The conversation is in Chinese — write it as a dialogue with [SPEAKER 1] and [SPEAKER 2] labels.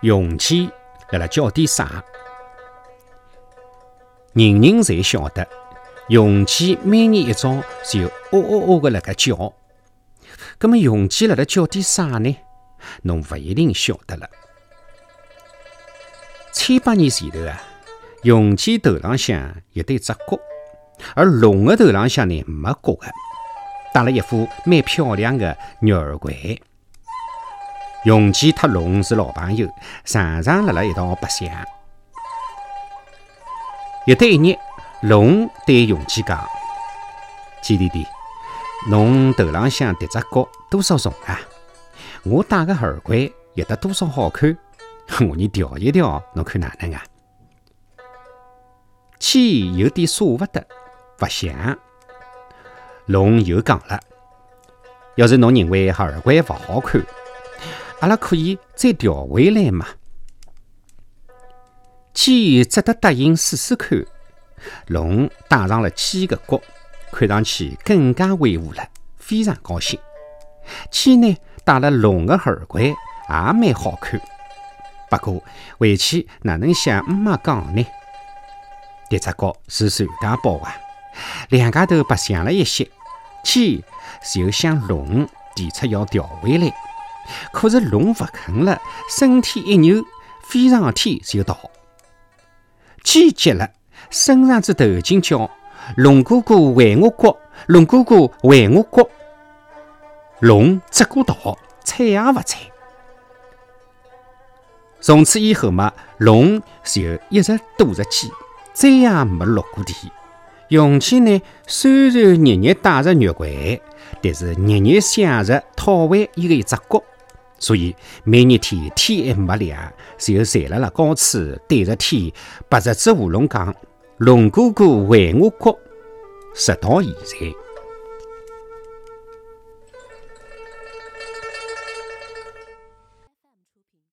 [SPEAKER 1] 容器辣辣叫点啥？人人侪晓得，容器每年一早就喔喔喔个辣盖叫。葛么容器辣辣叫点啥呢？侬勿一定晓得了。千百年前头啊，容器头浪向有对只角，而龙个头浪向呢没角个，戴了一副蛮漂亮的玉耳环。容器特龙是老朋友，常常辣辣一道白相。有得一日，龙对容器讲：“鸡弟弟，侬头浪向迭只角多少重啊？我戴个耳环有得多少好看？我你调一调，侬看哪能啊？”鸡有点舍勿得，勿想。龙又讲了：“要是侬认为耳环勿好看，阿拉可以再调回来嘛。”鸡只得答应试试看。龙戴上了鸡的角，看上去更加威武了，非常高兴。鸡呢，戴了龙的耳环，也蛮好看。不过回去哪能向姆妈讲呢？迭只角是传家宝啊！两家头白相了一些，鸡就向龙提出要调回来。可是龙不肯了，身体一扭，飞上天就逃。鸡急了，伸上只头颈叫：“龙哥哥还我角！龙哥哥还我角！”龙只顾逃，睬也不睬。从此以后嘛，龙就一直躲着鸡，再也没落过地。容器呢，虽然日日带着玉环，但是日日想着讨回伊个一只角。所以每日天天还没亮，就站辣辣高处对着天，拔着只乌龙讲：“龙哥哥为我哭！”直到现在。